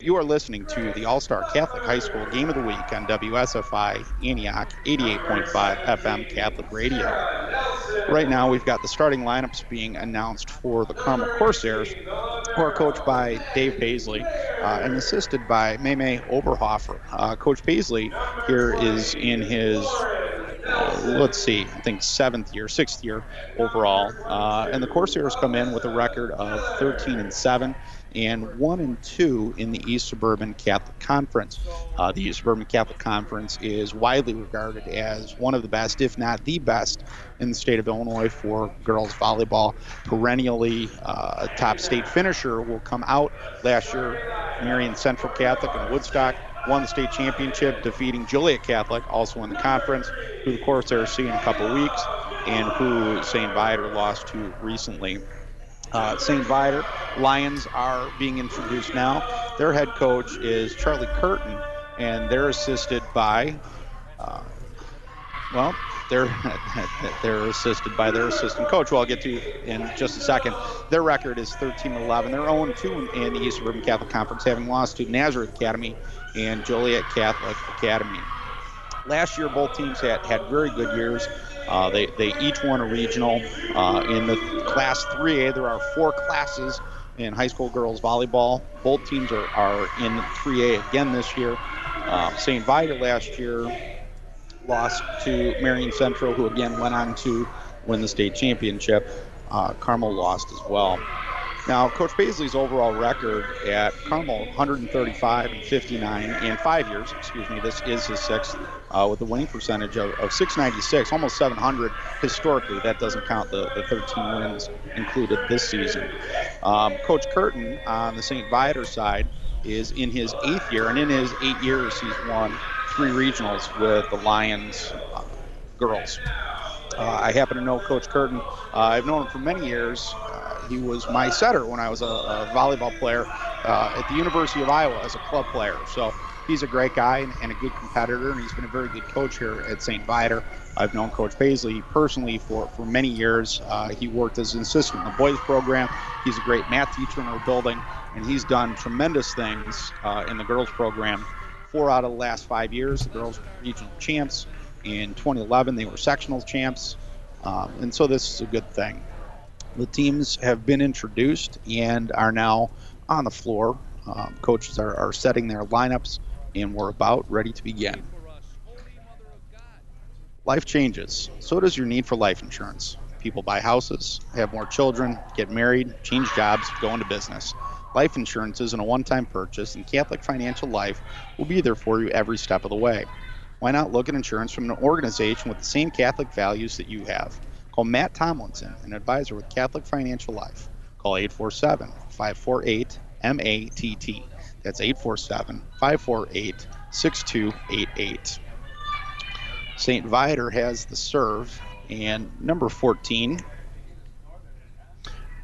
You are listening to the All Star Catholic High School Game of the Week on WSFI Antioch 88.5 FM Catholic Radio. Right now, we've got the starting lineups being announced for the Carmel Corsairs, who are coached by Dave Paisley uh, and assisted by Meme Oberhofer. Uh, Coach Paisley here is in his uh, let's see, I think seventh year, sixth year overall. Uh, and the Corsairs come in with a record of 13 and 7 and 1 and 2 in the East Suburban Catholic Conference. Uh, the East Suburban Catholic Conference is widely regarded as one of the best, if not the best, in the state of Illinois for girls volleyball. Perennially, uh, a top state finisher will come out. Last year, Marian Central Catholic and Woodstock won the state championship, defeating Joliet Catholic, also in the conference, who of course they're seeing in a couple weeks, and who St. Viator lost to recently. Uh, St. Viator Lions are being introduced now. Their head coach is Charlie Curtin, and they're assisted by, uh, well, they're they're assisted by their assistant coach, who I'll get to in just a second. Their record is 13-11. They're 0-2 in the East Suburban Catholic Conference, having lost to Nazareth Academy and Joliet Catholic Academy. Last year, both teams had, had very good years. Uh, they, they each won a regional. Uh, in the Class 3A, there are four classes in high school girls volleyball. Both teams are, are in 3A again this year. Uh, St. Viator last year lost to Marian Central, who again went on to win the state championship. Uh, Carmel lost as well. Now, Coach Paisley's overall record at Carmel, 135 and 59 in five years. Excuse me. This is his sixth, uh, with a winning percentage of, of 696, almost 700 historically. That doesn't count the, the 13 wins included this season. Um, Coach Curtin on the St. Viator side is in his eighth year, and in his eight years, he's won three regionals with the Lions uh, girls. Uh, I happen to know Coach Curtin. Uh, I've known him for many years. He was my setter when I was a, a volleyball player uh, at the University of Iowa as a club player. So he's a great guy and, and, a good competitor, and he's been a very good coach here at St. Viator. I've known Coach Paisley personally for, for many years. Uh, he worked as an assistant in the boys program. He's a great math teacher in our building, and he's done tremendous things uh, in the girls program. Four out of the last five years, the girls regional champs. In 2011, they were sectional champs, um, and so this is a good thing. The teams have been introduced and are now on the floor. Um, coaches are, are setting their lineups, and we're about ready to begin. Life changes. So does your need for life insurance. People buy houses, have more children, get married, change jobs, go into business. Life insurance isn't a one time purchase, and Catholic Financial Life will be there for you every step of the way. Why not look at insurance from an organization with the same Catholic values that you have? Call Matt Tomlinson, an advisor with Catholic Financial Life. Call 847 548 MATT. That's 847 548 6288. St. Viator has the serve, and number 14,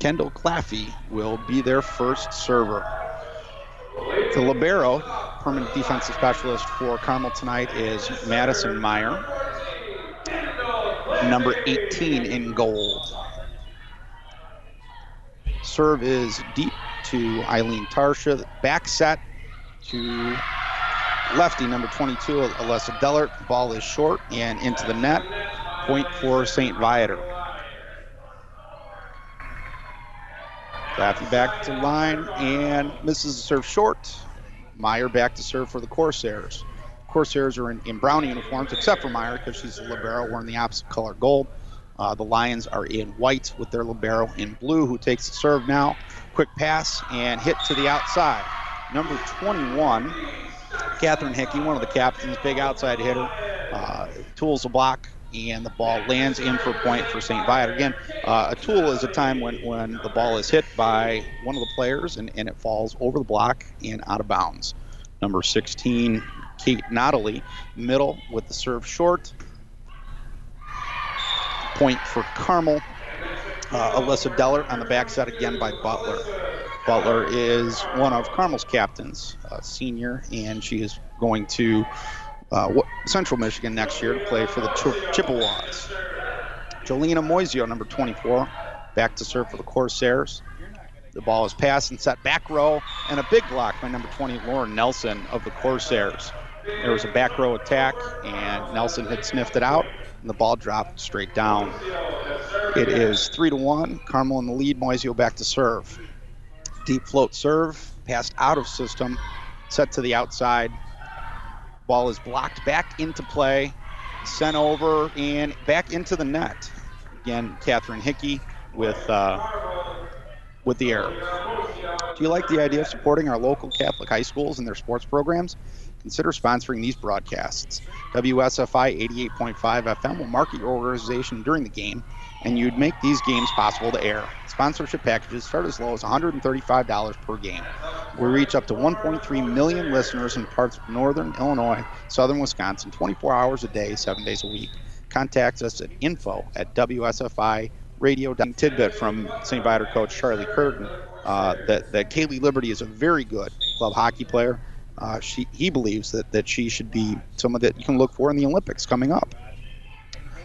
Kendall Claffey, will be their first server. The Libero, permanent defensive specialist for Carmel tonight, is Madison Meyer number 18 in gold. Serve is deep to Eileen Tarsha. Back set to lefty, number 22, Alessa Dellert. Ball is short and into the net. Point for St. Viator. Claffey back to line and misses the serve short. Meyer back to serve for the Corsairs. Corsairs are in, in brown uniforms, except for Meyer because she's a libero wearing the opposite color gold. Uh, the Lions are in white with their libero in blue, who takes the serve now. Quick pass and hit to the outside. Number 21, Catherine Hickey, one of the captains, big outside hitter, uh, tools a block, and the ball lands in for a point for St. Viator. Again, uh, a tool is a time when, when the ball is hit by one of the players and, and it falls over the block and out of bounds. Number 16, Kate Notley, middle with the serve short. Point for Carmel. Uh, Alyssa Deller on the backside again by Butler. Butler is one of Carmel's captains, senior, and she is going to uh, Central Michigan next year to play for the Ch- Chippewas. Jolena Moisio, number 24, back to serve for the Corsairs. The ball is passed and set back row, and a big block by number 20, Lauren Nelson of the Corsairs. There was a back row attack, and Nelson had sniffed it out, and the ball dropped straight down. It is three to one. Carmel in the lead. Moisio back to serve. Deep float serve, passed out of system, set to the outside. Ball is blocked back into play, sent over and back into the net. Again, Catherine Hickey with uh, with the error. Do you like the idea of supporting our local Catholic high schools and their sports programs? Consider sponsoring these broadcasts. WSFI 88.5 FM will market your organization during the game, and you'd make these games possible to air. Sponsorship packages start as low as $135 per game. We reach up to 1.3 million listeners in parts of northern Illinois, southern Wisconsin, 24 hours a day, seven days a week. Contact us at info at WSFI radio tidbit from St. Viator coach Charlie Curtin uh, that, that Kaylee Liberty is a very good club hockey player. Uh, she, he believes that, that she should be someone that you can look for in the Olympics coming up.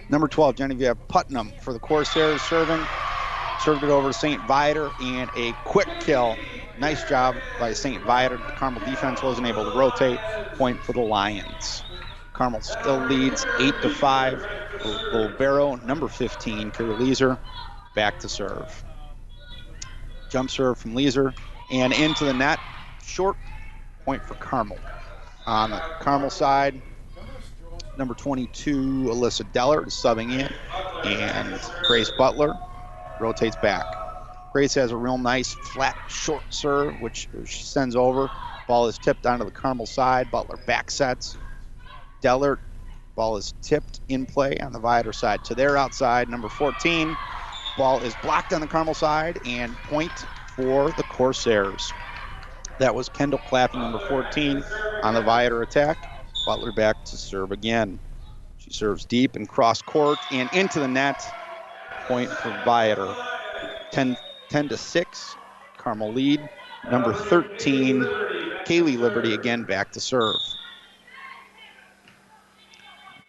Number 12, Genevieve Putnam for the Corsairs serving. Served it over to St. Viator and a quick kill. Nice job by St. Viator. The Carmel defense wasn't able to rotate. Point for the Lions. Carmel still leads 8 to 5. Libero, number 15, Kerry Leeser, back to serve. Jump serve from Leeser and into the net. Short point for Carmel. On the Carmel side, number 22, Alyssa Deller is subbing in, and Grace Butler rotates back. Grace has a real nice flat short serve, which she sends over. Ball is tipped onto the Carmel side. Butler back sets. Deller, ball is tipped in play on the Viator side to their outside. Number 14, ball is blocked on the Carmel side and point for the Corsairs. That was Kendall Claffey, number 14, on the Viator attack. Butler back to serve again. She serves deep and cross court and into the net. Point for Viator. 10, 10 to 6. Carmel lead. Number 13, Kaylee Liberty again back to serve.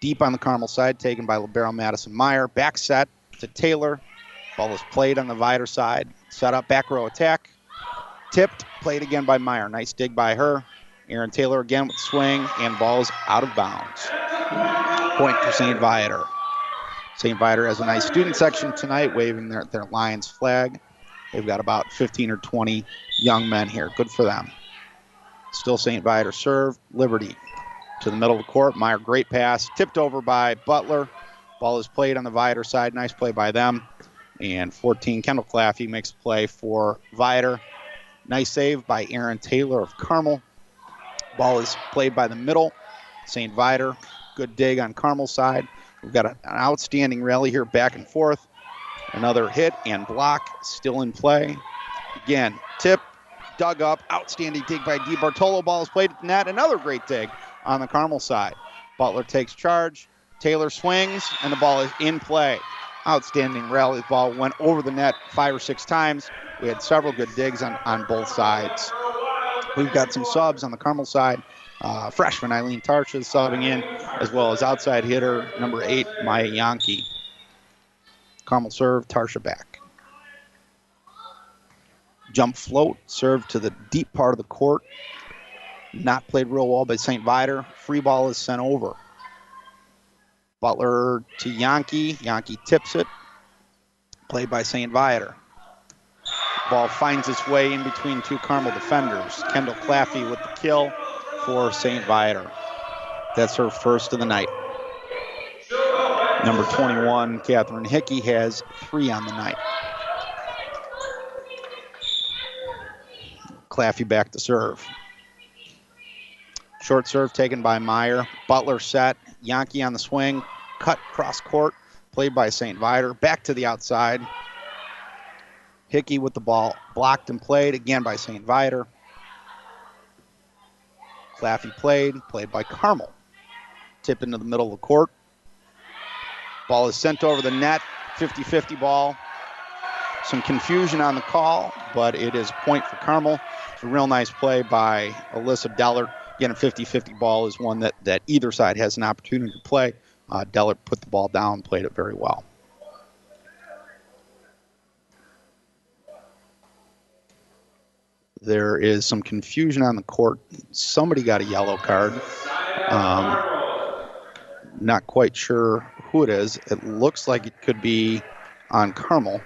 Deep on the Carmel side, taken by Libero Madison Meyer. Back set to Taylor. Ball is played on the Viator side. Set up back row attack. Tipped, played again by Meyer. Nice dig by her. Aaron Taylor again with swing, and ball's out of bounds. Point for St. Viator. St. Viator has a nice student section tonight, waving their, their Lions flag. They've got about 15 or 20 young men here. Good for them. Still St. Viator serve. Liberty to the middle of the court. Meyer, great pass. Tipped over by Butler. Ball is played on the Viator side. Nice play by them. And 14, Kendall Claffey makes a play for Viator. Nice save by Aaron Taylor of Carmel. Ball is played by the middle. St. Viator. Good dig on Carmel side. We've got an outstanding rally here back and forth. Another hit and block still in play. Again, tip, dug up, outstanding dig by Di Bartolo. Ball is played at the net. Another great dig on the Carmel side. Butler takes charge. Taylor swings, and the ball is in play. Outstanding rally. Ball went over the net five or six times. We had several good digs on, on both sides. We've got some subs on the Carmel side. Uh, freshman Eileen Tarsha is subbing in, as well as outside hitter number eight, Maya Yankee. Carmel serve, Tarsha back. Jump float, serve to the deep part of the court. Not played real well by St. Viator. Free ball is sent over. Butler to Yankee. Yankee tips it. Played by St. Viator. Ball finds its way in between two Carmel defenders. Kendall Claffey with the kill for St. Viator. That's her first of the night. Number 21, Catherine Hickey, has three on the night. Claffey back to serve. Short serve taken by Meyer. Butler set. Yankee on the swing. Cut cross court. Played by St. Viator. Back to the outside. Hickey with the ball. Blocked and played again by St. Viator. Claffey played. Played by Carmel. Tip into the middle of the court. Ball is sent over the net. 50 50 ball. Some confusion on the call, but it is a point for Carmel. It's a real nice play by Alyssa Deller. Again, a 50 50 ball is one that, that either side has an opportunity to play. Uh, put the ball down, played it very well. There is some confusion on the court. Somebody got a yellow card. Um, not quite sure who it is. It looks like it could be on Carmel.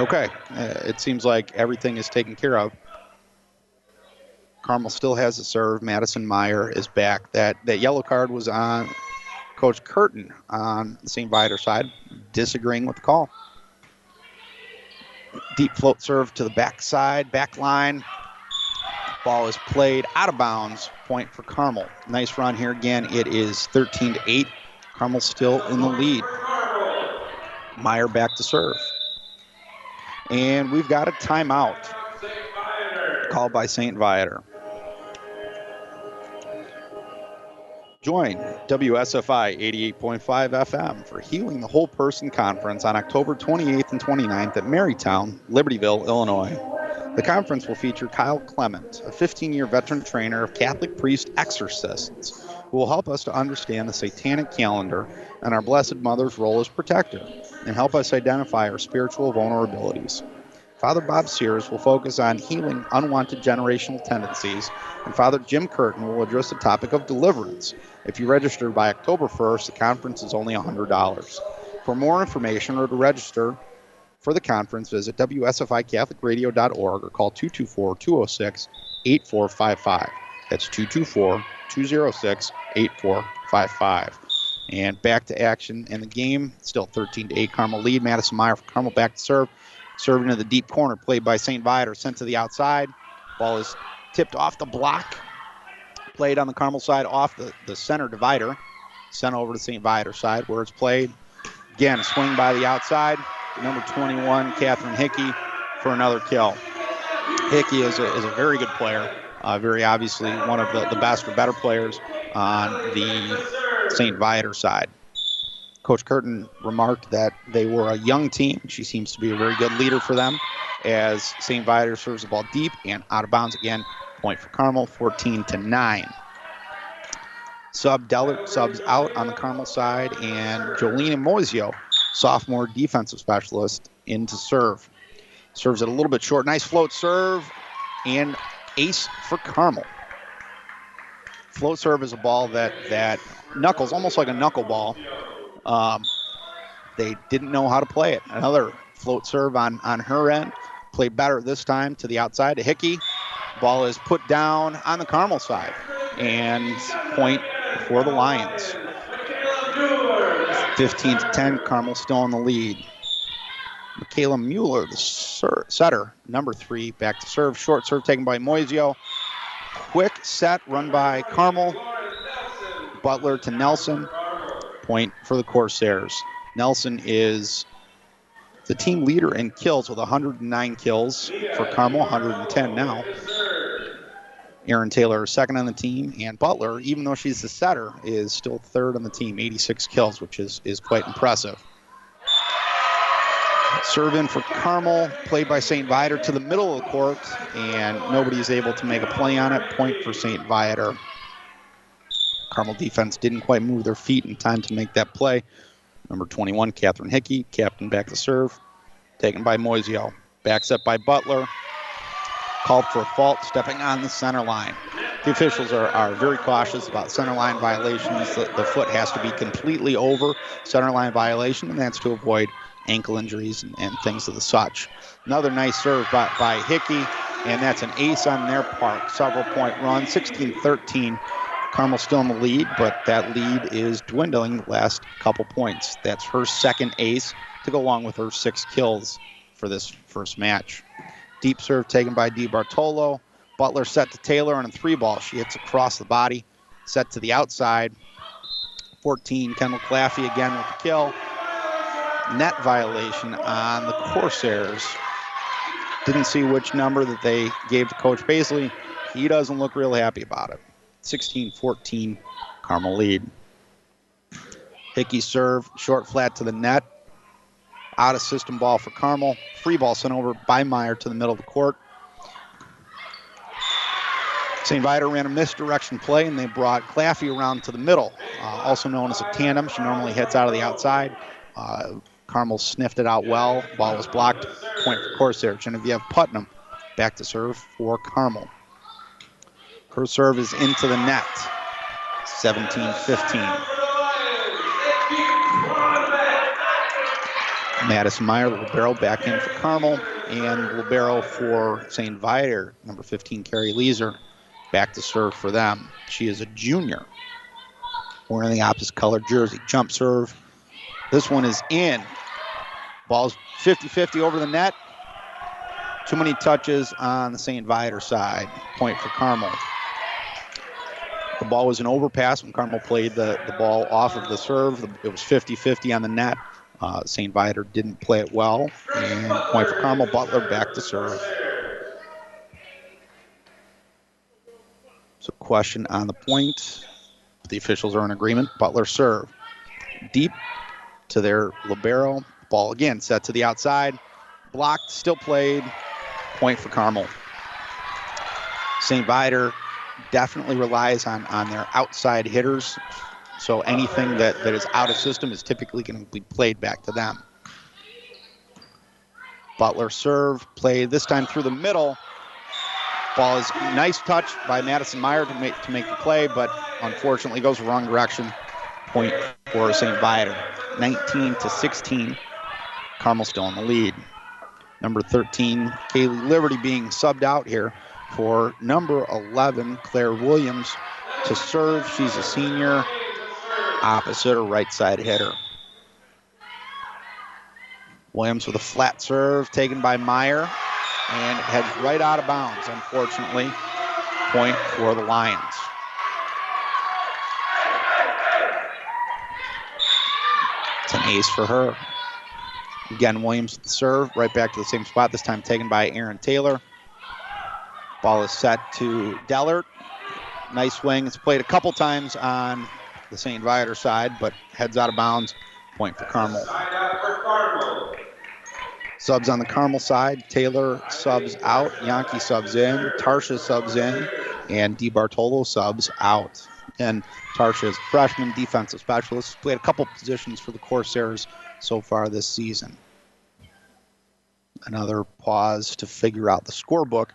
Okay, uh, it seems like everything is taken care of. Carmel still has a serve. Madison Meyer is back. That that yellow card was on Coach Curtin on the St. Viator side, disagreeing with the call. Deep float serve to the back side, back line. Ball is played out of bounds. Point for Carmel. Nice run here again. It is 13 to 8. Carmel still in the lead. Meyer back to serve. And we've got a timeout called by St. Viator. Join WSFI 88.5 FM for Healing the Whole Person Conference on October 28th and 29th at Marytown, Libertyville, Illinois. The conference will feature Kyle Clement, a 15 year veteran trainer of Catholic priest exorcists, who will help us to understand the satanic calendar and our Blessed Mother's role as protector, and help us identify our spiritual vulnerabilities. Father Bob Sears will focus on healing unwanted generational tendencies, and Father Jim Curtin will address the topic of deliverance. If you register by October 1st, the conference is only $100. For more information or to register for the conference, visit WSFICatholicRadio.org or call 224 206 8455. That's 224 206 8455. And back to action in the game. Still 13 to 8 Carmel lead. Madison Meyer for Carmel back to serve. Serving to the deep corner, played by St. Viator, sent to the outside. Ball is tipped off the block. Played on the Carmel side off the, the center divider. Sent over to St. Viator side where it's played. Again, swing by the outside. Number 21, Catherine Hickey, for another kill. Hickey is a, is a very good player. Uh, very obviously one of the, the best or better players on the St. Viator side. Coach Curtin remarked that they were a young team. She seems to be a very good leader for them as St. Viator serves the ball deep and out of bounds again. Point for Carmel, 14 to 9. Sub Dellert subs out on the Carmel side, and Jolene Moisio, sophomore defensive specialist, in to serve. Serves it a little bit short. Nice float serve and ace for Carmel. Float serve is a ball that that knuckles almost like a knuckleball um, they didn't know how to play it. Another float serve on, on her end. Played better this time to the outside to Hickey. Ball is put down on the Carmel side. And point for the Lions. 15 to 10, Carmel still in the lead. Michaela Mueller, the ser- setter, number three, back to serve. Short serve taken by Moisio. Quick set run by Carmel. Butler to Nelson point for the Corsairs. Nelson is the team leader in kills with 109 kills for Carmel, 110 now. Aaron Taylor second on the team, and Butler, even though she's the setter, is still third on the team, 86 kills, which is, is quite impressive. Serve in for Carmel, played by St. Viator to the middle of the court, and nobody's able to make a play on it. Point for St. Viator. Carmel defense didn't quite move their feet in time to make that play. Number 21, Catherine Hickey, captain back to serve, taken by Moisio. Backs up by Butler. Called for a fault, stepping on the center line. The officials are, are very cautious about center line violations. The, the foot has to be completely over center line violation, and that's to avoid ankle injuries and, and things of the such. Another nice serve by, by Hickey, and that's an ace on their part. Several point run, 16 13 Carmel still in the lead, but that lead is dwindling the last couple points. That's her second ace to go along with her six kills for this first match. Deep serve taken by Di Bartolo. Butler set to Taylor on a three ball. She hits across the body, set to the outside. 14, Kendall Claffey again with the kill. Net violation on the Corsairs. Didn't see which number that they gave to Coach Paisley. He doesn't look real happy about it. 16 14 Carmel lead. Hickey serve, short flat to the net. Out of system ball for Carmel. Free ball sent over by Meyer to the middle of the court. St. Viator ran a misdirection play and they brought Claffey around to the middle, uh, also known as a tandem. She normally hits out of the outside. Uh, Carmel sniffed it out well. Ball was blocked. Point for Corsair. Genevieve Putnam back to serve for Carmel. Her serve is into the net. 17 15. Madison Meyer, Libero back in for Carmel, and Libero for St. Viator, number 15, Carrie Leeser, back to serve for them. She is a junior, wearing the opposite color jersey. Jump serve. This one is in. Ball's 50 50 over the net. Too many touches on the St. Viator side. Point for Carmel. The ball was an overpass when Carmel played the, the ball off of the serve. It was 50 50 on the net. Uh, St. Viator didn't play it well. And point for Carmel. Butler back to serve. So, question on the point. The officials are in agreement. Butler serve. Deep to their Libero. Ball again set to the outside. Blocked, still played. Point for Carmel. St. Viator definitely relies on, on their outside hitters. So anything that, that is out of system is typically going to be played back to them. Butler serve, play this time through the middle. Ball is nice touch by Madison Meyer to make to make the play, but unfortunately goes the wrong direction. Point for St. Viator. 19 to 16. Carmel still in the lead. Number 13, Kaylee Liberty being subbed out here for number 11, Claire Williams, to serve. She's a senior, opposite or right side hitter. Williams with a flat serve taken by Meyer and heads right out of bounds, unfortunately. Point for the Lions. It's an ace for her. Again, Williams serve, right back to the same spot, this time taken by Aaron Taylor. Ball is set to Dellert. Nice swing. It's played a couple times on the St. Viator side, but heads out of bounds. Point for Carmel. Subs on the Carmel side. Taylor subs out. Yankee subs in. Tarsha subs in. And DeBartolo subs out. And Tarsha is freshman defensive specialist. Played a couple positions for the Corsairs so far this season. Another pause to figure out the scorebook.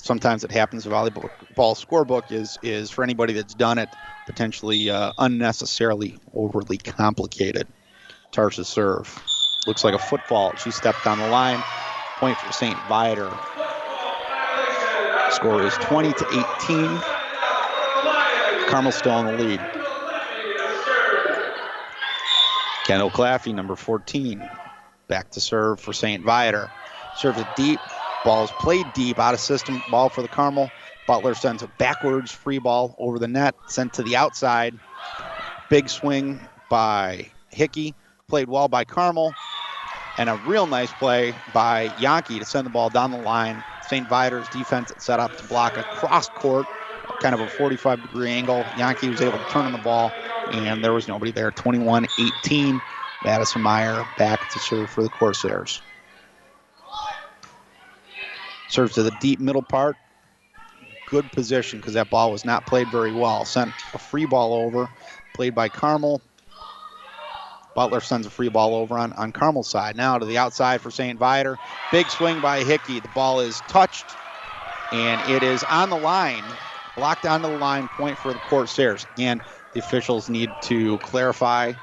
Sometimes it happens. The volleyball scorebook is is for anybody that's done it potentially uh, unnecessarily overly complicated. Tarsha serve looks like a football. She stepped on the line. Point for St. Viator. Score is 20 to 18. Carmel still in the lead. Kendall Claffey, number 14, back to serve for St. Viator. Serves it deep. Ball is played deep, out of system. Ball for the Carmel. Butler sends a backwards free ball over the net, sent to the outside. Big swing by Hickey. Played well by Carmel. And a real nice play by Yankee to send the ball down the line. St. Viator's defense set up to block a cross court, kind of a 45 degree angle. Yankee was able to turn on the ball, and there was nobody there. 21 18. Madison Meyer back to serve for the Corsairs. Serves to the deep middle part. Good position because that ball was not played very well. Sent a free ball over, played by Carmel. Butler sends a free ball over on, on Carmel's side. Now to the outside for St. Viator. Big swing by Hickey. The ball is touched, and it is on the line. Blocked onto the line, point for the Corsairs. Again, the officials need to clarify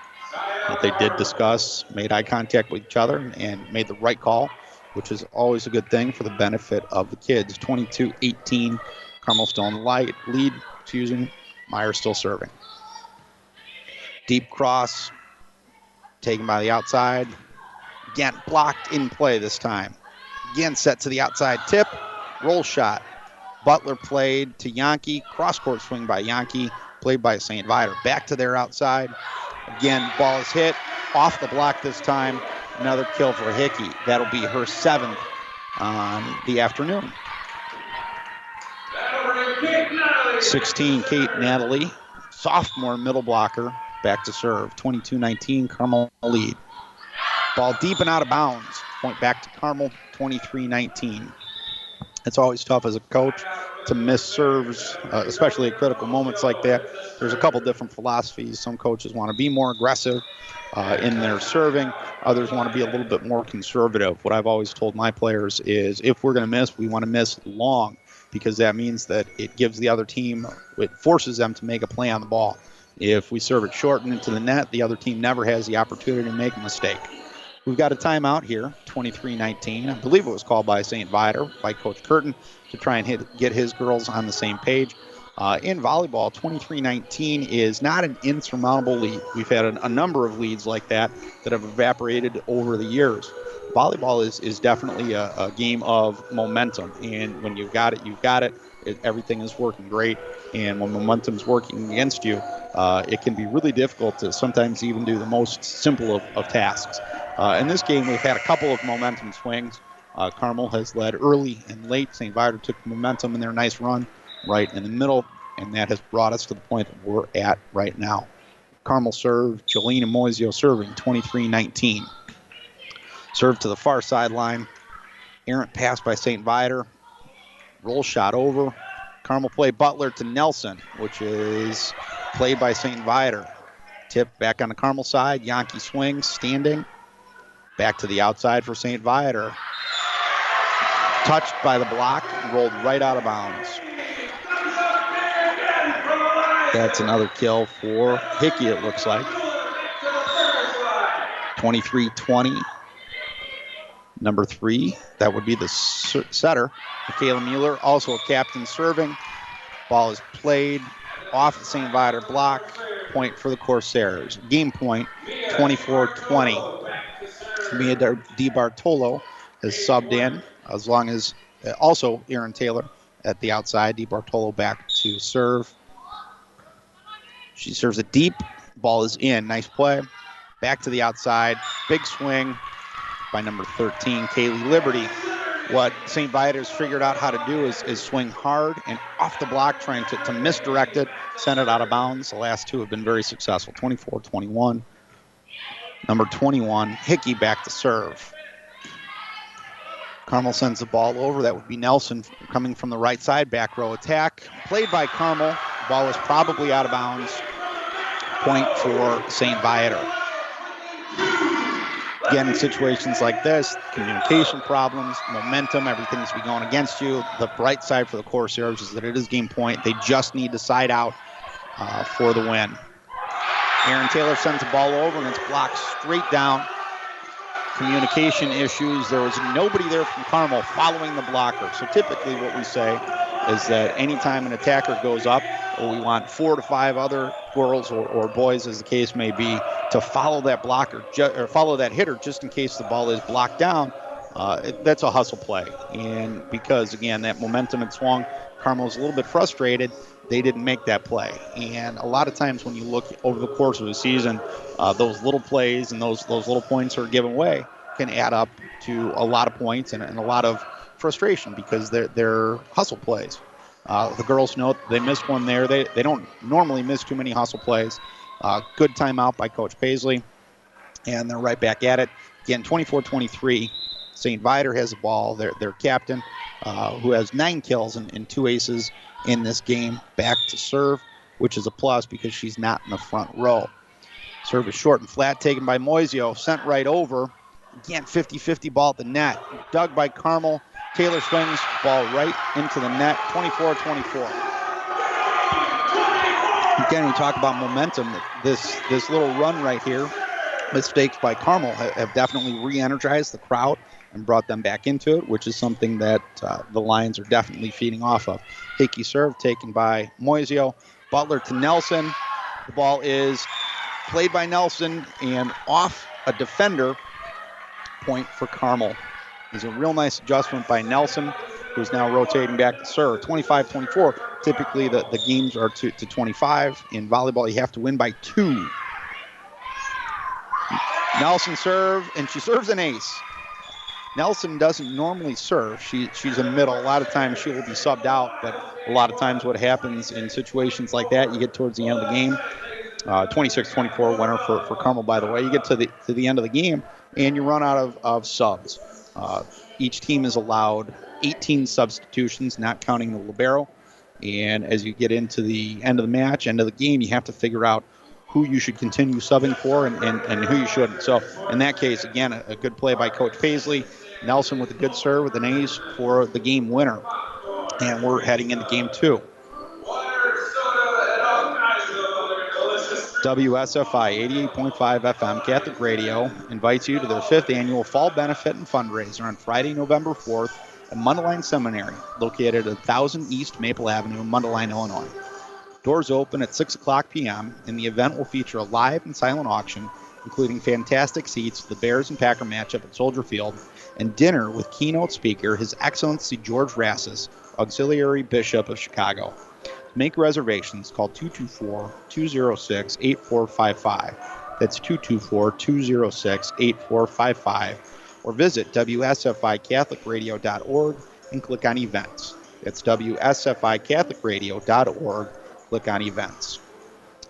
that they did discuss, made eye contact with each other, and made the right call, which is always a good thing for the benefit of the kids. 22 18, Carmel in light, lead, me, Meyer still serving. Deep cross, taken by the outside. Gant blocked in play this time. Again, set to the outside tip, roll shot. Butler played to Yankee, cross court swing by Yankee, played by St. Viator. Back to their outside. Again, ball is hit off the block this time. Another kill for Hickey. That'll be her seventh on the afternoon. 16, Kate Natalie, sophomore middle blocker, back to serve. 22 19, Carmel lead. Ball deep and out of bounds. Point back to Carmel, 23 19. It's always tough as a coach to miss serves, uh, especially at critical moments like that. There's a couple different philosophies. Some coaches want to be more aggressive uh, in their serving. Others want to be a little bit more conservative. What I've always told my players is if we're going to miss, we want to miss long because that means that it gives the other team, it forces them to make a play on the ball. If we serve it short and into the net, the other team never has the opportunity to make a mistake. We've got a timeout here, 23-19. I believe it was called by St. Viator, by Coach Curtin, to try and hit, get his girls on the same page. Uh, in volleyball, 23-19 is not an insurmountable lead. We've had a, a number of leads like that that have evaporated over the years. Volleyball is, is definitely a, a game of momentum, and when you've got it, you've got it. it everything is working great, and when momentum's working against you, uh, it can be really difficult to sometimes even do the most simple of, of tasks. Uh, in this game, we've had a couple of momentum swings. Uh, Carmel has led early and late. St. Viator took momentum in their nice run right in the middle, and that has brought us to the point that we're at right now. Carmel serve, Jolene and Moisio serving 23 19. Serve to the far sideline. Errant pass by St. Viator. Roll shot over. Carmel play Butler to Nelson, which is played by St. Viator. Tip back on the Carmel side. Yankee swings, standing. Back to the outside for St. Viator. Touched by the block, rolled right out of bounds. That's another kill for Hickey, it looks like. 23 20. Number three, that would be the setter, Michaela Mueller, also a captain serving. Ball is played off the St. Viator block. Point for the Corsairs. Game point 24 20. Mia Di Bartolo has subbed in, as long as uh, also Aaron Taylor at the outside. Di Bartolo back to serve. She serves a deep. Ball is in. Nice play. Back to the outside. Big swing by number 13, Kaylee Liberty. What St. Viator's figured out how to do is, is swing hard and off the block, trying to, to misdirect it, send it out of bounds. The last two have been very successful 24 21. Number 21, Hickey back to serve. Carmel sends the ball over. That would be Nelson coming from the right side, back row attack. Played by Carmel. Ball is probably out of bounds. Point for St. Viator. Again, in situations like this, communication problems, momentum, everything's be going against you. The bright side for the Corsairs is that it is game point. They just need to side out uh, for the win. Aaron Taylor sends the ball over and it's blocked straight down. Communication issues. There was nobody there from Carmel following the blocker. So typically, what we say is that anytime an attacker goes up, we want four to five other girls or, or boys, as the case may be, to follow that blocker ju- or follow that hitter just in case the ball is blocked down. Uh, it, that's a hustle play, and because again that momentum had swung, Carmel's a little bit frustrated they didn't make that play. And a lot of times when you look over the course of the season, uh, those little plays and those those little points are given away can add up to a lot of points and, and a lot of frustration because they're they're hustle plays. Uh, the girls know they missed one there. They they don't normally miss too many hustle plays. Uh, good timeout by Coach Paisley, and they're right back at it again. 24-23. St. Viator has the ball. Their their captain, uh, who has nine kills and, and two aces, in this game back to serve, which is a plus because she's not in the front row. Serve is short and flat, taken by Moisio, sent right over. Again, 50 50 ball at the net. Dug by Carmel. Taylor swings, ball right into the net, 24 24. Again, we talk about momentum. This this little run right here, mistakes by Carmel have, have definitely re-energized the crowd and brought them back into it, which is something that uh, the Lions are definitely feeding off of. Hickey serve taken by Moisio. Butler to Nelson. The ball is played by Nelson and off a defender. Point for Carmel. It's a real nice adjustment by Nelson, who's now rotating back to serve. 25 24. Typically, the, the games are to, to 25. In volleyball, you have to win by two. Nelson serve, and she serves an ace. Nelson doesn't normally serve. She, she's a middle. A lot of times she will be subbed out, but a lot of times what happens in situations like that, you get towards the end of the game. Uh, 26-24 winner for, for Carmel, by the way. You get to the to the end of the game and you run out of, of subs. Uh, each team is allowed 18 substitutions, not counting the libero. And as you get into the end of the match, end of the game, you have to figure out who you should continue subbing for and, and, and who you shouldn't. So in that case, again, a, a good play by Coach Paisley. Nelson with a good serve with an ace for the game winner. And we're heading into game two. WSFI 88.5 FM Catholic Radio invites you to their fifth annual fall benefit and fundraiser on Friday, November 4th at Mundelein Seminary, located at 1000 East Maple Avenue, Mundelein, Illinois. Doors open at 6 o'clock p.m., and the event will feature a live and silent auction, including fantastic seats the Bears and Packer matchup at Soldier Field, and dinner with keynote speaker His Excellency George Rassas, Auxiliary Bishop of Chicago make reservations, call 224 206 8455. That's 224 206 8455. Or visit WSFICatholicRadio.org and click on events. That's WSFICatholicRadio.org. Click on events.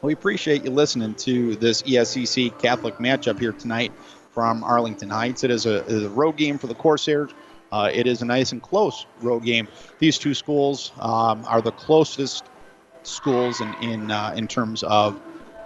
We appreciate you listening to this ESCC Catholic matchup here tonight from Arlington Heights. It is a, is a road game for the Corsairs. Uh, it is a nice and close road game. These two schools um, are the closest schools in in, uh, in terms of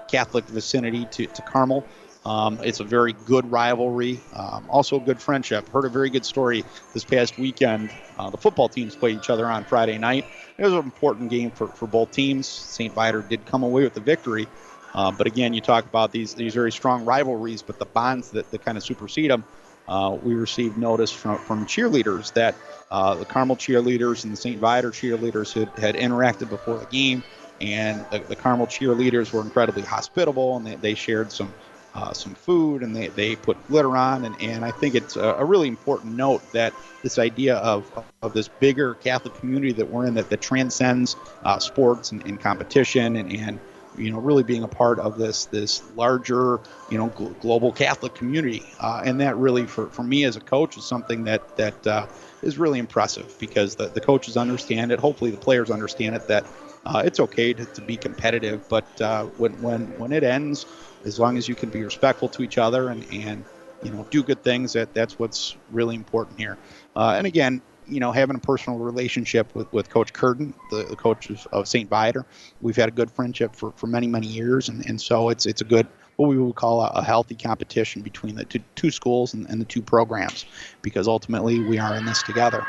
Catholic vicinity to, to Carmel. Um, it's a very good rivalry, um, also a good friendship. Heard a very good story this past weekend. Uh, the football teams played each other on Friday night. It was an important game for, for both teams. St. Viator did come away with the victory. Uh, but again, you talk about these these very strong rivalries, but the bonds that, that kind of supersede them. Uh, we received notice from, from cheerleaders that uh, the Carmel cheerleaders and the St. Viator cheerleaders had, had interacted before the game, and the, the Carmel cheerleaders were incredibly hospitable, and they, they shared some uh, some food, and they, they put glitter on, and, and I think it's a, a really important note that this idea of, of this bigger Catholic community that we're in that, that transcends uh, sports and, and competition and, and you know, really being a part of this this larger, you know, gl- global Catholic community, uh, and that really, for, for me as a coach, is something that that uh, is really impressive because the, the coaches understand it. Hopefully, the players understand it that uh, it's okay to, to be competitive, but uh, when when when it ends, as long as you can be respectful to each other and and you know do good things, that that's what's really important here. Uh, and again, you know, having a personal relationship with, with Coach Curtin, the, the coach of, of St. Viator. We've had a good friendship for, for many, many years, and, and so it's it's a good what we would call a, a healthy competition between the two, two schools and, and the two programs, because ultimately we are in this together.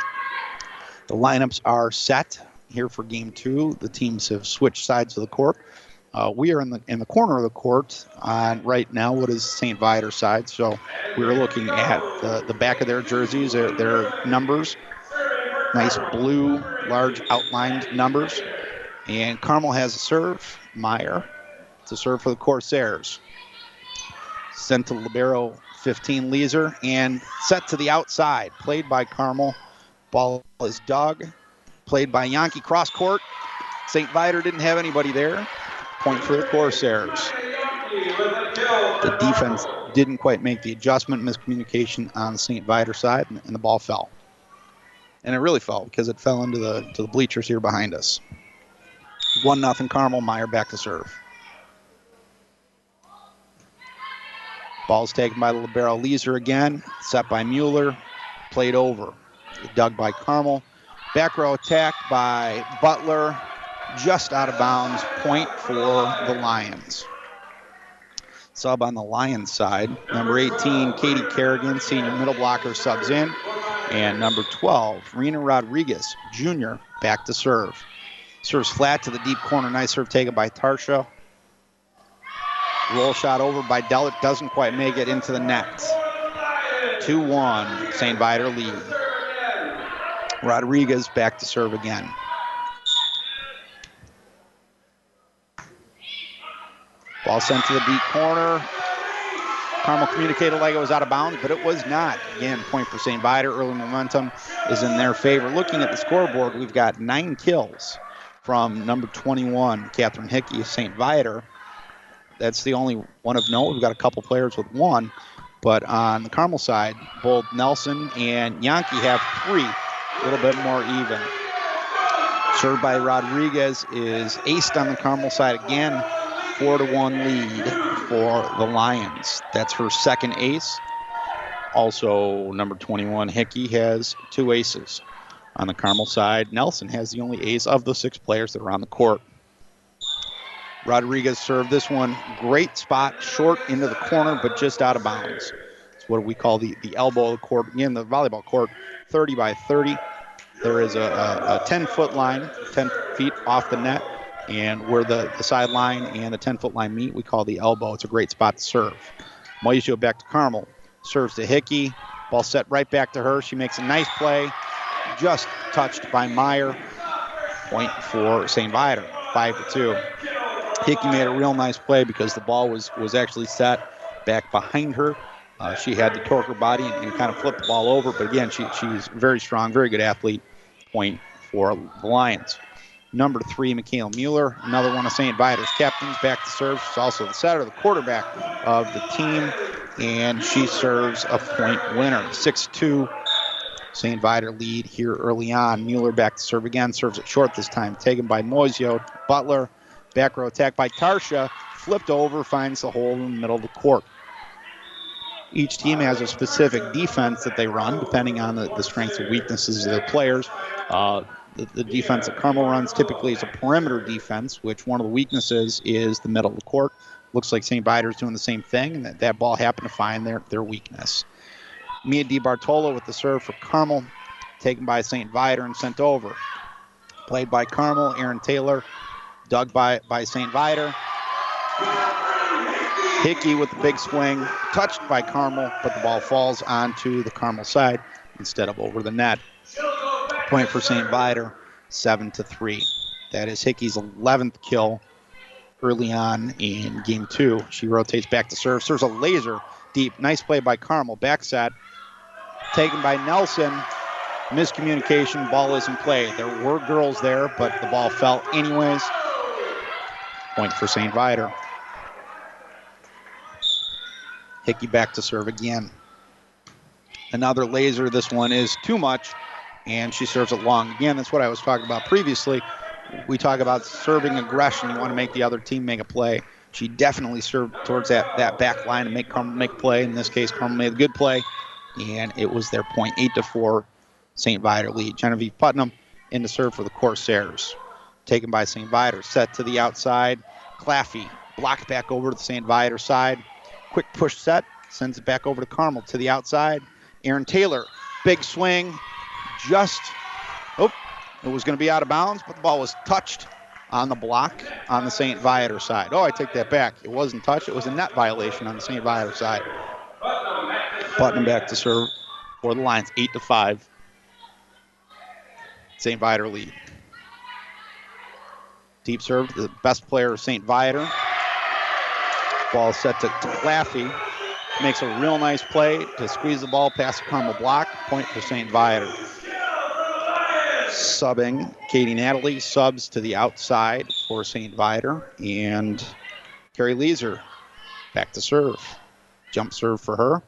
The lineups are set here for game two. The teams have switched sides of the court. Uh, we are in the in the corner of the court on right now what is St. Viator side. So we're looking at the, the back of their jerseys, their, their numbers, Nice blue, large outlined numbers. And Carmel has a serve. Meyer to serve for the Corsairs. Sent to Libero 15 Leeser and set to the outside. Played by Carmel. Ball is dug. Played by Yankee cross court. St. Viator didn't have anybody there. Point for the Corsairs. The defense didn't quite make the adjustment, miscommunication on St. Viator side, and the ball fell and it really fell because it fell into the to the bleachers here behind us. One nothing Carmel. Meyer back to serve. Ball's taken by the libero Leeser again. Set by Mueller. Played over. Dug by Carmel. Back row attack by Butler. Just out of bounds. Point for the Lions. Sub on the Lions side. Number 18, Katie Kerrigan, senior middle blocker, subs in. And number 12, Rena Rodriguez Jr., back to serve. Serves flat to the deep corner. Nice serve taken by Tarsha. Roll shot over by Dellett. Doesn't quite make it into the net. 2 1. St. Viator lead. Rodriguez back to serve again. Ball sent to the deep corner. Carmel communicated like it was out of bounds, but it was not. Again, point for St. Viator. Early momentum is in their favor. Looking at the scoreboard, we've got nine kills from number 21, Catherine Hickey of St. Viator. That's the only one of note. We've got a couple players with one. But on the Carmel side, both Nelson and Yankee have three, a little bit more even. Served by Rodriguez is aced on the Carmel side again. Four to one lead for the Lions. That's her second ace. Also, number 21, Hickey has two aces. On the Carmel side, Nelson has the only ace of the six players that are on the court. Rodriguez served this one. Great spot, short into the corner, but just out of bounds. It's what we call the, the elbow of the court. Again, the volleyball court, 30 by 30. There is a, a, a 10 foot line, 10 feet off the net. And where the, the sideline and the 10 foot line meet, we call the elbow. It's a great spot to serve. Moisio back to Carmel. Serves to Hickey. Ball set right back to her. She makes a nice play. Just touched by Meyer. Point for St. Viator. Five to two. Hickey made a real nice play because the ball was was actually set back behind her. Uh, she had to torque her body and, and, kind of flip the ball over. But again, she, she's very strong, very good athlete. Point for the Lions. Number three, Michaela Mueller, another one of St. Viator's captains, back to serve. She's also the setter, the quarterback of the team, and she serves a point winner. 6 2 St. Viator lead here early on. Mueller back to serve again, serves it short this time, taken by Moisio. Butler, back row attack by Tarsha, flipped over, finds the hole in the middle of the court. Each team has a specific defense that they run, depending on the, the strengths and weaknesses of their players. Uh, the, the, defense that Carmel runs typically is a perimeter defense, which one of the weaknesses is the middle of the court. Looks like St. Viator's doing the same thing, and that, that ball happened to find their, their weakness. Mia DiBartolo with the serve for Carmel, taken by St. Viator and sent over. Played by Carmel, Aaron Taylor, dug by, by St. Viator. Hickey with the big swing, touched by Carmel, but the ball falls onto the Carmel side instead of over the net. Point for St. Viator, seven to three. That is Hickey's 11th kill early on in game two. She rotates back to serve, serves a laser deep. Nice play by Carmel. Back set, taken by Nelson. Miscommunication, ball isn't played. There were girls there, but the ball fell anyways. Point for St. Viator. Hickey back to serve again. Another laser. This one is too much, and she serves it long. Again, that's what I was talking about previously. We talk about serving aggression. You want to make the other team make a play. She definitely served towards that, that back line and make Carmel make play. In this case, Carmel made a good play, and it was their point eight to four St. Viator lead. Genevieve Putnam in to serve for the Corsairs. Taken by St. Viator. Set to the outside. Claffey blocked back over to the St. Viator side. Quick push set. Sends it back over to Carmel to the outside. Aaron Taylor. Big swing. Just. Oh, it was going to be out of bounds, but the ball was touched on the block on the St. Viator side. Oh, I take that back. It wasn't touched. It was a net violation on the St. Viator side. Putnam back to serve for the Lions, eight to five. St. Viator lead. Deep serve, the best player of St. Viator. Ball set to, to Claffey. Makes a real nice play to squeeze the ball past the Carmel block. Point for St. Viator. Subbing, Katie Natalie subs to the outside for St. Viator. And Carrie Leeser back to serve. Jump serve for her.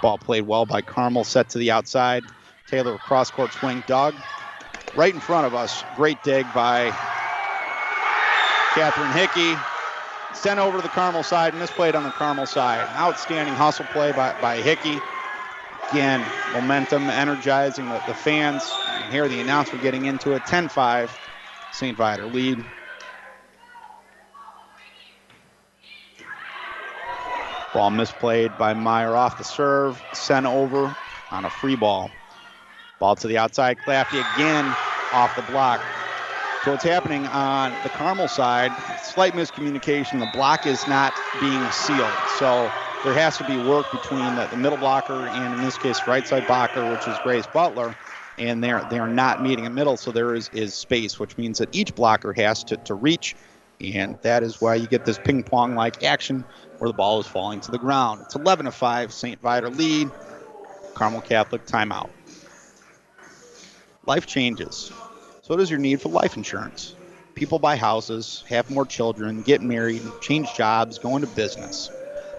Ball played well by Carmel, set to the outside. Taylor cross court swing, dug right in front of us. Great dig by Catherine Hickey. Sent over to the Carmel side, and misplayed on the Carmel side. Outstanding hustle play by, by Hickey. Again, momentum energizing the, the fans. And here the announcer getting into it. 10 5, St. Viator lead. Ball misplayed by Meyer off the serve, sent over on a free ball. Ball to the outside. Claffey again off the block. So what's happening on the Carmel side, slight miscommunication. The block is not being sealed. So there has to be work between the, the middle blocker and, in this case, right side blocker, which is Grace Butler. And they're, they're not meeting in middle, so there is, is space, which means that each blocker has to, to reach. And that is why you get this ping pong like action where the ball is falling to the ground. It's 11 to 5, St. Viator lead. Carmel Catholic timeout. Life changes. So does your need for life insurance. People buy houses, have more children, get married, change jobs, go into business.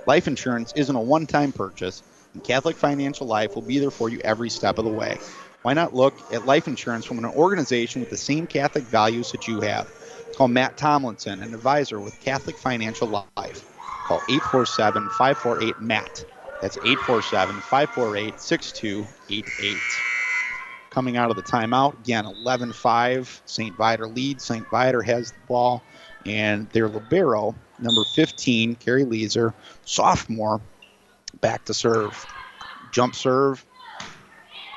Life insurance isn't a one time purchase, and Catholic Financial Life will be there for you every step of the way. Why not look at life insurance from an organization with the same Catholic values that you have? Call Matt Tomlinson, an advisor with Catholic Financial Life. call 847 548 MAT. That's 847 548 6288. Coming out of the timeout, again, 11 5. St. Viator leads. St. Viator has the ball, and their Libero, number 15, Carrie Leeser, sophomore, back to serve. Jump serve,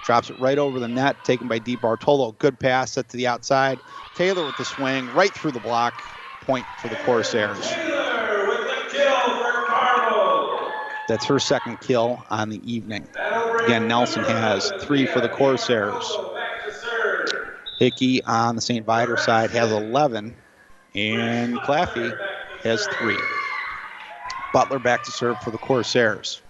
drops it right over the net, taken by Di Bartolo. Good pass, set to the outside. Taylor with the swing, right through the block. Point for the Corsairs. Taylor with the kill for Carmel. That's her second kill on the evening. Again, Nelson has three for the Corsairs. Hickey on the St. Viator side has 11, and Claffey has three. Butler back to serve for the Corsairs.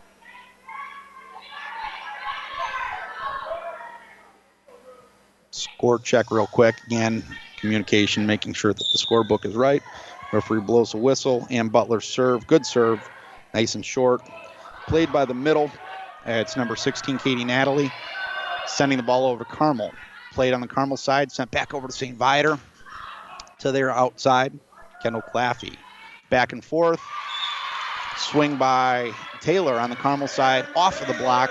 Score check real quick. Again, communication, making sure that the scorebook is right. Referee blows a whistle, and Butler serve. Good serve, nice and short. Played by the middle. It's number 16, Katie Natalie, sending the ball over to Carmel. Played on the Carmel side, sent back over to St. Viator to their outside. Kendall Claffey. Back and forth. Swing by Taylor on the Carmel side, off of the block,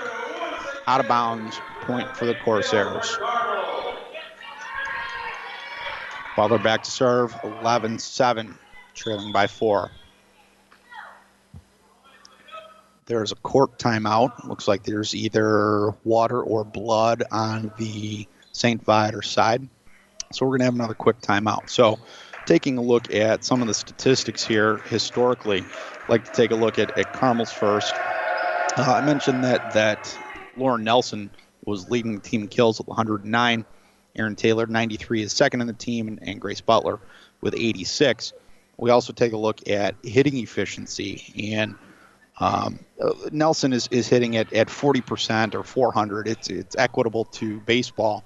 out of bounds. Point for the Corsairs. Butler back to serve, 11 7, trailing by four. There's a court timeout. Looks like there's either water or blood on the St. Viator side. So we're going to have another quick timeout. So, taking a look at some of the statistics here historically, I'd like to take a look at, at Carmel's first. Uh, I mentioned that that Lauren Nelson was leading the team kills with 109. Aaron Taylor, 93, is second in the team, and, and Grace Butler with 86. We also take a look at hitting efficiency, and um, Nelson is, is hitting at, at 40% or 400. It's it's equitable to baseball,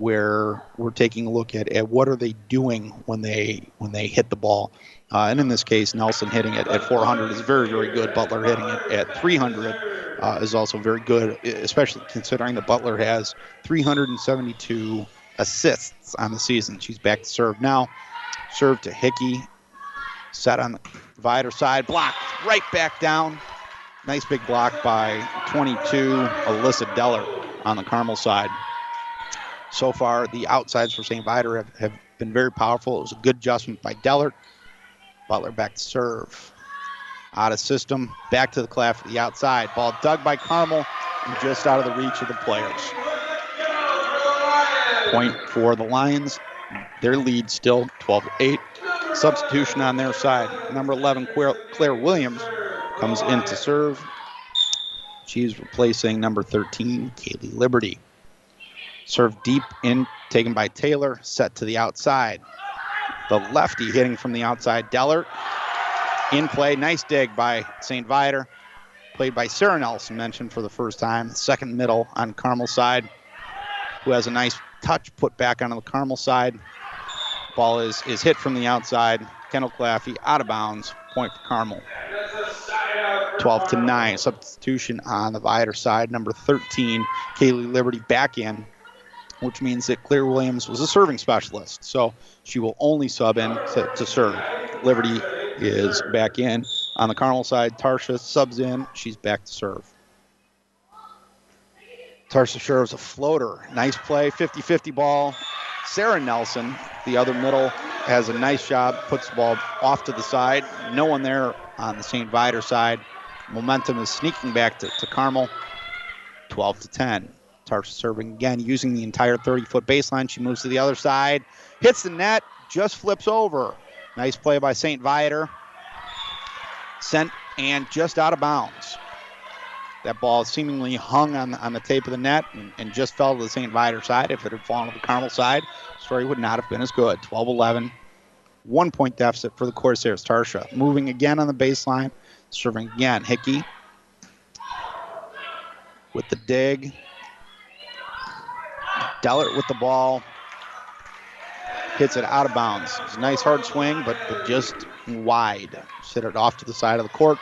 where we're taking a look at, at what are they doing when they when they hit the ball. Uh, and in this case, Nelson hitting it at 400 is very very good. Butler hitting it at 300 uh, is also very good, especially considering that Butler has 372 assists on the season. She's back to serve now. Serve to Hickey. Set on the Viator side. Blocked right back down. Nice big block by 22, Alyssa Dellert on the Carmel side. So far, the outsides for St. Viator have, have been very powerful. It was a good adjustment by Dellert. Butler back to serve. Out of system. Back to the cleft, the outside. Ball dug by Carmel and just out of the reach of the players. Point for the Lions. Their lead still 12 8. Substitution on their side. Number 11, Claire Williams, comes in to serve. She's replacing number 13, Kaylee Liberty. Serve deep in, taken by Taylor, set to the outside. The lefty hitting from the outside. Dellert in play. Nice dig by St. Viator. Played by Sarah Nelson, mentioned for the first time. Second middle on Carmel side, who has a nice touch put back onto the Carmel side. Ball is, is hit from the outside. Kendall Claffey out of bounds. Point for Carmel. 12 to 9. Substitution on the Viator side. Number 13, Kaylee Liberty back in, which means that Claire Williams was a serving specialist. So she will only sub in to, to serve. Liberty is back in. On the Carmel side, Tarsha subs in. She's back to serve. Tarsha serves a floater. Nice play, 50 50 ball. Sarah Nelson, the other middle, has a nice job, puts the ball off to the side. No one there on the St. Viator side. Momentum is sneaking back to, to Carmel. 12 to 10. Tarsha serving again, using the entire 30 foot baseline. She moves to the other side, hits the net, just flips over. Nice play by St. Viator. Sent and just out of bounds. That ball seemingly hung on, on the tape of the net and, and just fell to the St. Viator side. If it had fallen to the Carmel side, the story would not have been as good. 12 11. One point deficit for the Corsairs. Tarsha moving again on the baseline, serving again. Hickey with the dig. Dellert with the ball. Hits it out of bounds. It's a nice hard swing, but, just wide. Sit it off to the side of the court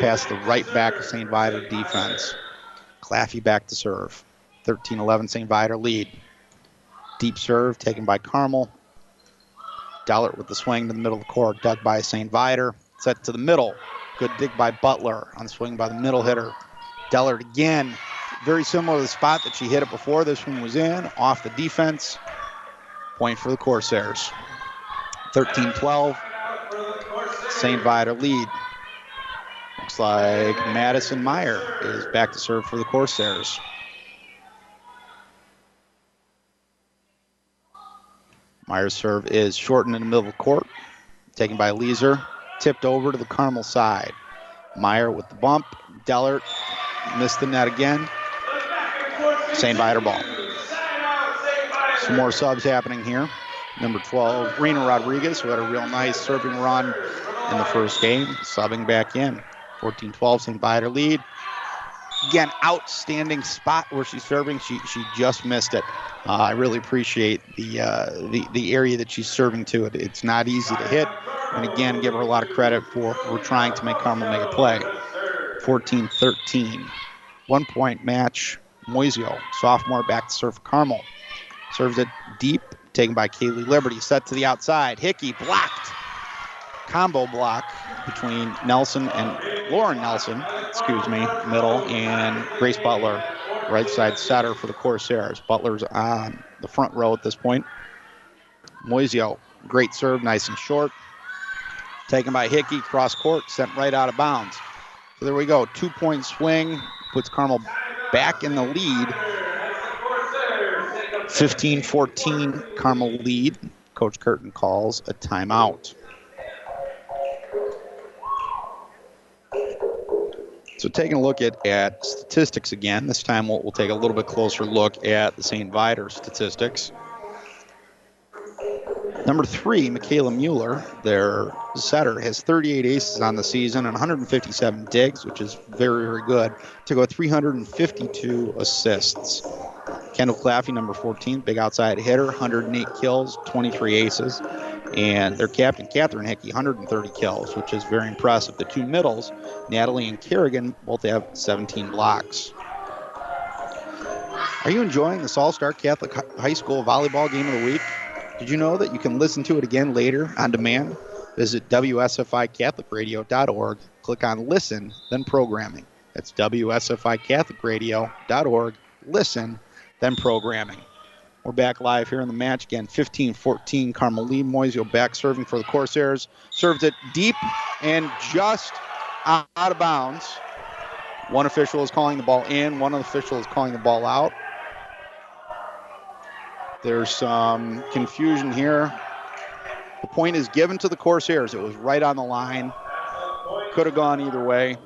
past the right back of St. Viator defense. Claffey back to serve. 13 11 St. Viator lead. Deep serve taken by Carmel. Dellert with the swing to the middle of the court, dug by St. Viator. Set to the middle. Good dig by Butler on the swing by the middle hitter. Dellert again. Very similar to the spot that she hit it before. This one was in, off the defense. Point for the Corsairs. 13 12. St. Viator lead. Looks like Madison Meyer is back to serve for the Corsairs. Meyer's serve is shortened in the middle of the court, taken by Leeser, tipped over to the Carmel side. Meyer with the bump. Dellert missed the net again. St. Viator ball. Some more subs happening here. Number 12, Rena Rodriguez, who had a real nice serving run in the first game, subbing back in. 14 12, St. Viator lead. Again, outstanding spot where she's serving. She she just missed it. Uh, I really appreciate the, uh, the the area that she's serving to. It it's not easy to hit, and again, give her a lot of credit for for trying to make Carmel make a play. 14-13, one point match. Moisio, sophomore, back to serve Carmel. Serves it deep, taken by Kaylee Liberty. Set to the outside. Hickey blocked. Combo block between Nelson and Lauren Nelson, excuse me, middle, and Grace Butler, right side setter for the Corsairs. Butler's on the front row at this point. Moisio, great serve, nice and short. Taken by Hickey, cross court, sent right out of bounds. So there we go. Two point swing puts Carmel back in the lead. 15 14, Carmel lead. Coach Curtin calls a timeout. So taking a look at, at statistics again, this time we'll, we'll take a little bit closer look at the St. Viator statistics. Number three, Michaela Mueller, their setter, has 38 aces on the season and 157 digs, which is very, very good, to go 352 assists. Kendall Claffey, number 14, big outside hitter, 108 kills, 23 aces. And their captain, Catherine Hickey, 130 kills, which is very impressive. The two middles, Natalie and Kerrigan, both have 17 blocks. Are you enjoying this All Star Catholic High School volleyball game of the week? Did you know that you can listen to it again later on demand? Visit WSFICatholicRadio.org, click on Listen, then Programming. That's WSFICatholicRadio.org, Listen, then Programming. We're back live here in the match again. 15 14. Carmeline Moisio back serving for the Corsairs. Serves it deep and just out of bounds. One official is calling the ball in, one official is calling the ball out. There's some confusion here. The point is given to the Corsairs. It was right on the line. Could have gone either way.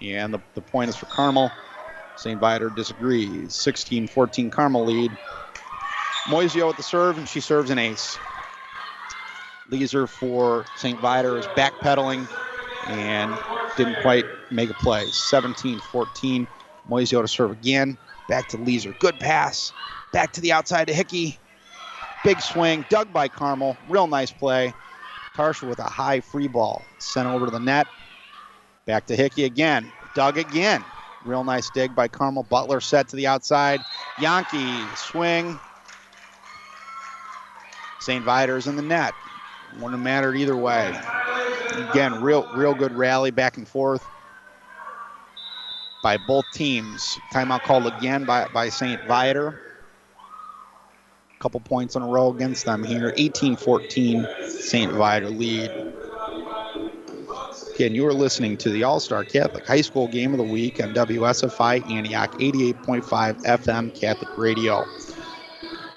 And the, the point is for Carmel. St. Viator disagrees. 16 14 Carmel lead. Moisio with the serve, and she serves an ace. Leeser for St. Viator is backpedaling and didn't quite make a play. 17 14. Moisio to serve again. Back to Leeser. Good pass. Back to the outside to Hickey. Big swing, dug by Carmel. Real nice play. Tarsha with a high free ball. Sent over to the net. Back to Hickey again. Dug again. Real nice dig by Carmel. Butler set to the outside. Yankee swing. St. Viator's in the net. Wouldn't have mattered either way. Again, real real good rally back and forth by both teams. Timeout called again by, by St. Viator couple points in a row against them here. 18-14, St. Viator lead. Again, you are listening to the All-Star Catholic High School Game of the Week on WSFI Antioch 88.5 FM Catholic Radio.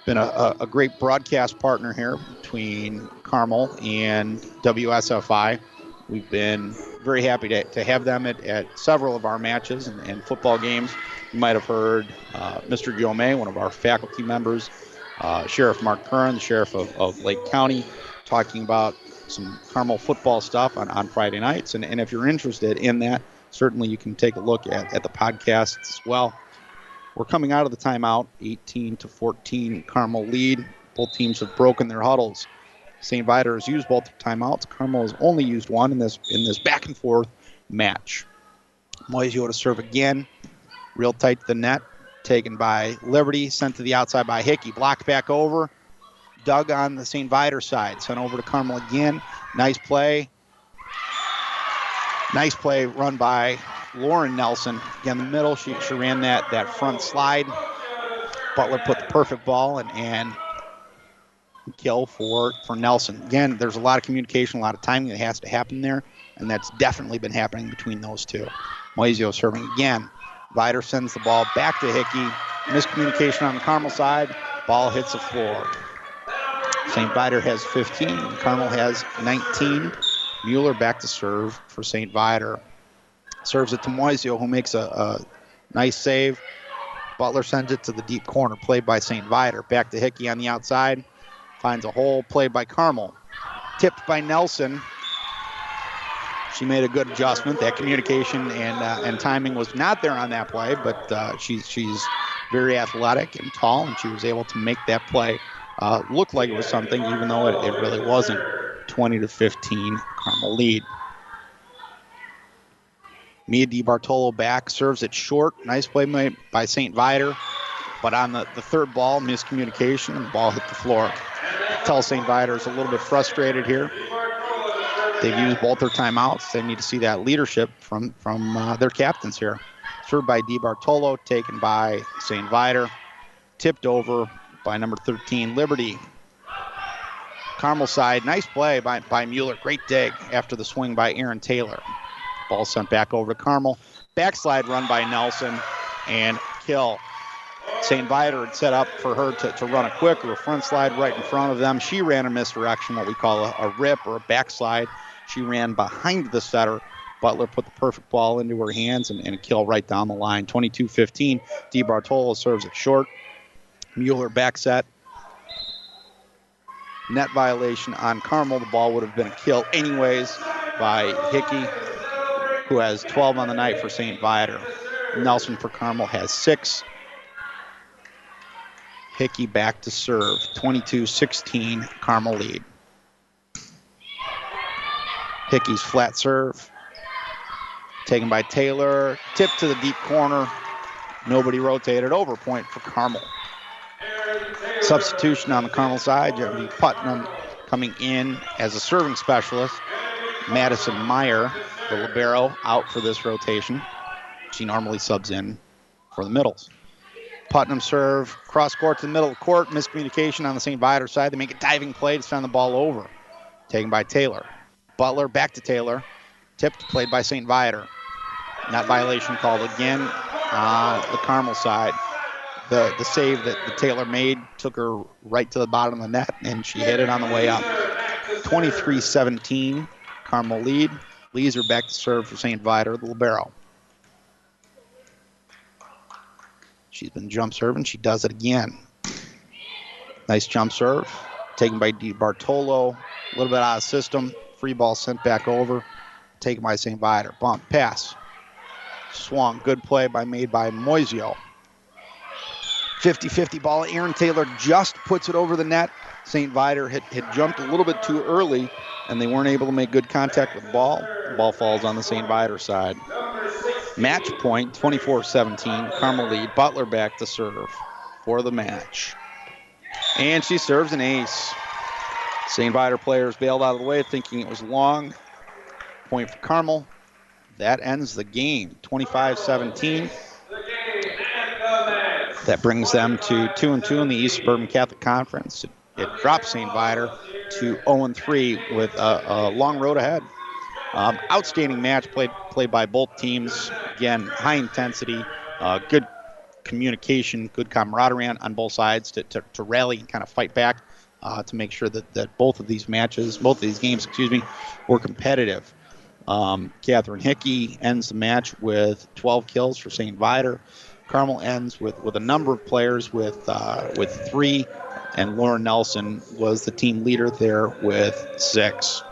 Been a, a, great broadcast partner here between Carmel and WSFI. We've been very happy to, to have them at, at several of our matches and, and football games. You might have heard uh, Mr. May, one of our faculty members, uh, Sheriff Mark Curran, the Sheriff of, of, Lake County, talking about some Carmel football stuff on, on Friday nights. And, and if you're interested in that, certainly you can take a look at, at the podcast as well. We're coming out of the timeout, 18 to 14, Carmel lead. Both teams have broken their huddles. St. Viator has used both timeouts. Carmel has only used one in this in this back and forth match. Moisio to serve again, real tight to the net taken by Liberty, sent to the outside by Hickey, blocked back over. Dug on the St. Viator side, sent over to Carmel again. Nice play. Nice play run by Lauren Nelson. Again, the middle, she, she ran that, that front slide. Butler put the perfect ball and, and kill for, for Nelson. Again, there's a lot of communication, a lot of timing that has to happen there, and that's definitely been happening between those two. Moisio serving again. Viator sends the ball back to Hickey. Miscommunication on the Carmel side. Ball hits the floor. St. Viator has 15. Carmel has 19. Mueller back to serve for St. Viator. Serves it to Moisio, who makes a, a nice save. Butler sends it to the deep corner, played by St. Viator. Back to Hickey on the outside. Finds a hole, played by Carmel. Tipped by Nelson. She made a good adjustment. That communication and uh, and timing was not there on that play, but uh, she's she's very athletic and tall, and she was able to make that play uh, look like it was something, even though it, it really wasn't. 20 to 15, Carmel lead. Mia DiBartolo back, serves it short. Nice play by, by St. Viator. But on the, the third ball, miscommunication, and the ball hit the floor. Tell St. Viator is a little bit frustrated here. They've used both their timeouts. They need to see that leadership from, from uh, their captains here. Served by DiBartolo, taken by St. Viator. Tipped over by number 13, Liberty. Carmel side, nice play by, by Mueller. Great dig after the swing by Aaron Taylor. Ball sent back over to Carmel. Backslide run by Nelson and kill. St. Viator had set up for her to, to run a quick or a front slide right in front of them. She ran a misdirection, what we call a, a rip or a backslide. She ran behind the setter. Butler put the perfect ball into her hands and, and a kill right down the line. 22 15. DiBartolo serves it short. Mueller back set. Net violation on Carmel. The ball would have been a kill anyways by Hickey, who has 12 on the night for St. Viator. Nelson for Carmel has six. Hickey back to serve. 22 16, Carmel lead. Hickey's flat serve. Taken by Taylor. Tip to the deep corner. Nobody rotated over. Point for Carmel. Substitution on the Carmel side. Genevieve Putnam coming in as a serving specialist. Madison Meyer, the libero, out for this rotation. She normally subs in for the middles. Putnam serve, cross court to the middle of the court, miscommunication on the St. Viator side. They make a diving play to send the ball over. Taken by Taylor. Butler back to Taylor. Tipped, played by St. Viator. Not violation called again on the Carmel side. The, the save that the Taylor made took her right to the bottom of the net, and she hit it on the way up. 23 17, Carmel lead. Leeser back to serve for St. Viator, the Libero. She's been jump serving. She does it again. Nice jump serve. Taken by Di Bartolo. A little bit out of system. Free ball sent back over. Taken by St. Viator. Bump. Pass. Swung. Good play by made by Moisio. 50-50 ball. Aaron Taylor just puts it over the net. St. Viator had, had jumped a little bit too early, and they weren't able to make good contact with the ball. The ball falls on the St. Viator side. Match point, 24-17. Carmel lead. Butler back to serve for the match. And she serves an ace. St. Viator players bailed out of the way thinking it was long. Point for Carmel. That ends the game, 25-17. That brings them to 2 and 2 in the East Suburban Catholic Conference. It, it drops St. Viator to 0 and 3 with a, a long road ahead. Um, outstanding match played played by both teams. Again, high intensity, uh, good communication, good camaraderie on, on both sides to, to, to, rally and kind of fight back uh, to make sure that, that both of these matches, both of these games, excuse me, were competitive. Um, Catherine Hickey ends the match with 12 kills for St. Viator. Carmel ends with, with a number of players with uh, with three, and Lauren Nelson was the team leader there with six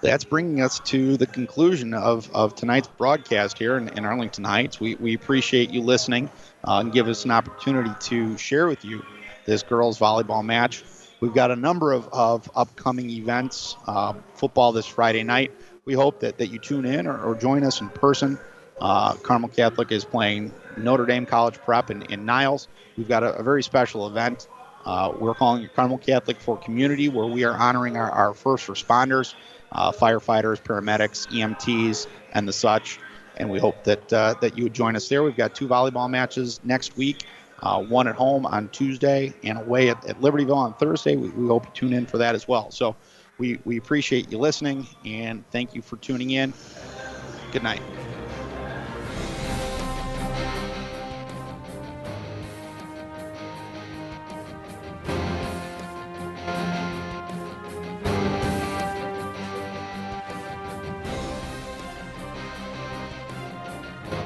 that's bringing us to the conclusion of, of tonight's broadcast here in, in Arlington Heights. We, we appreciate you listening uh, and give us an opportunity to share with you this girls volleyball match. We've got a number of, of upcoming events, uh, football this Friday night. We hope that, that you tune in or, or join us in person. Uh, Carmel Catholic is playing Notre Dame College Prep in, in Niles. We've got a, a very special event Uh, we're calling it Carmel Catholic for Community, where we are honoring our, our first responders, uh, firefighters, paramedics, EMTs, and the such. And we hope that uh, that you would join us there. We've got two volleyball matches next week, uh, one at home on Tuesday and away at, at Libertyville on Thursday. We, we hope you tune in for that as well. So we, we appreciate you listening and thank you for tuning in. Good night.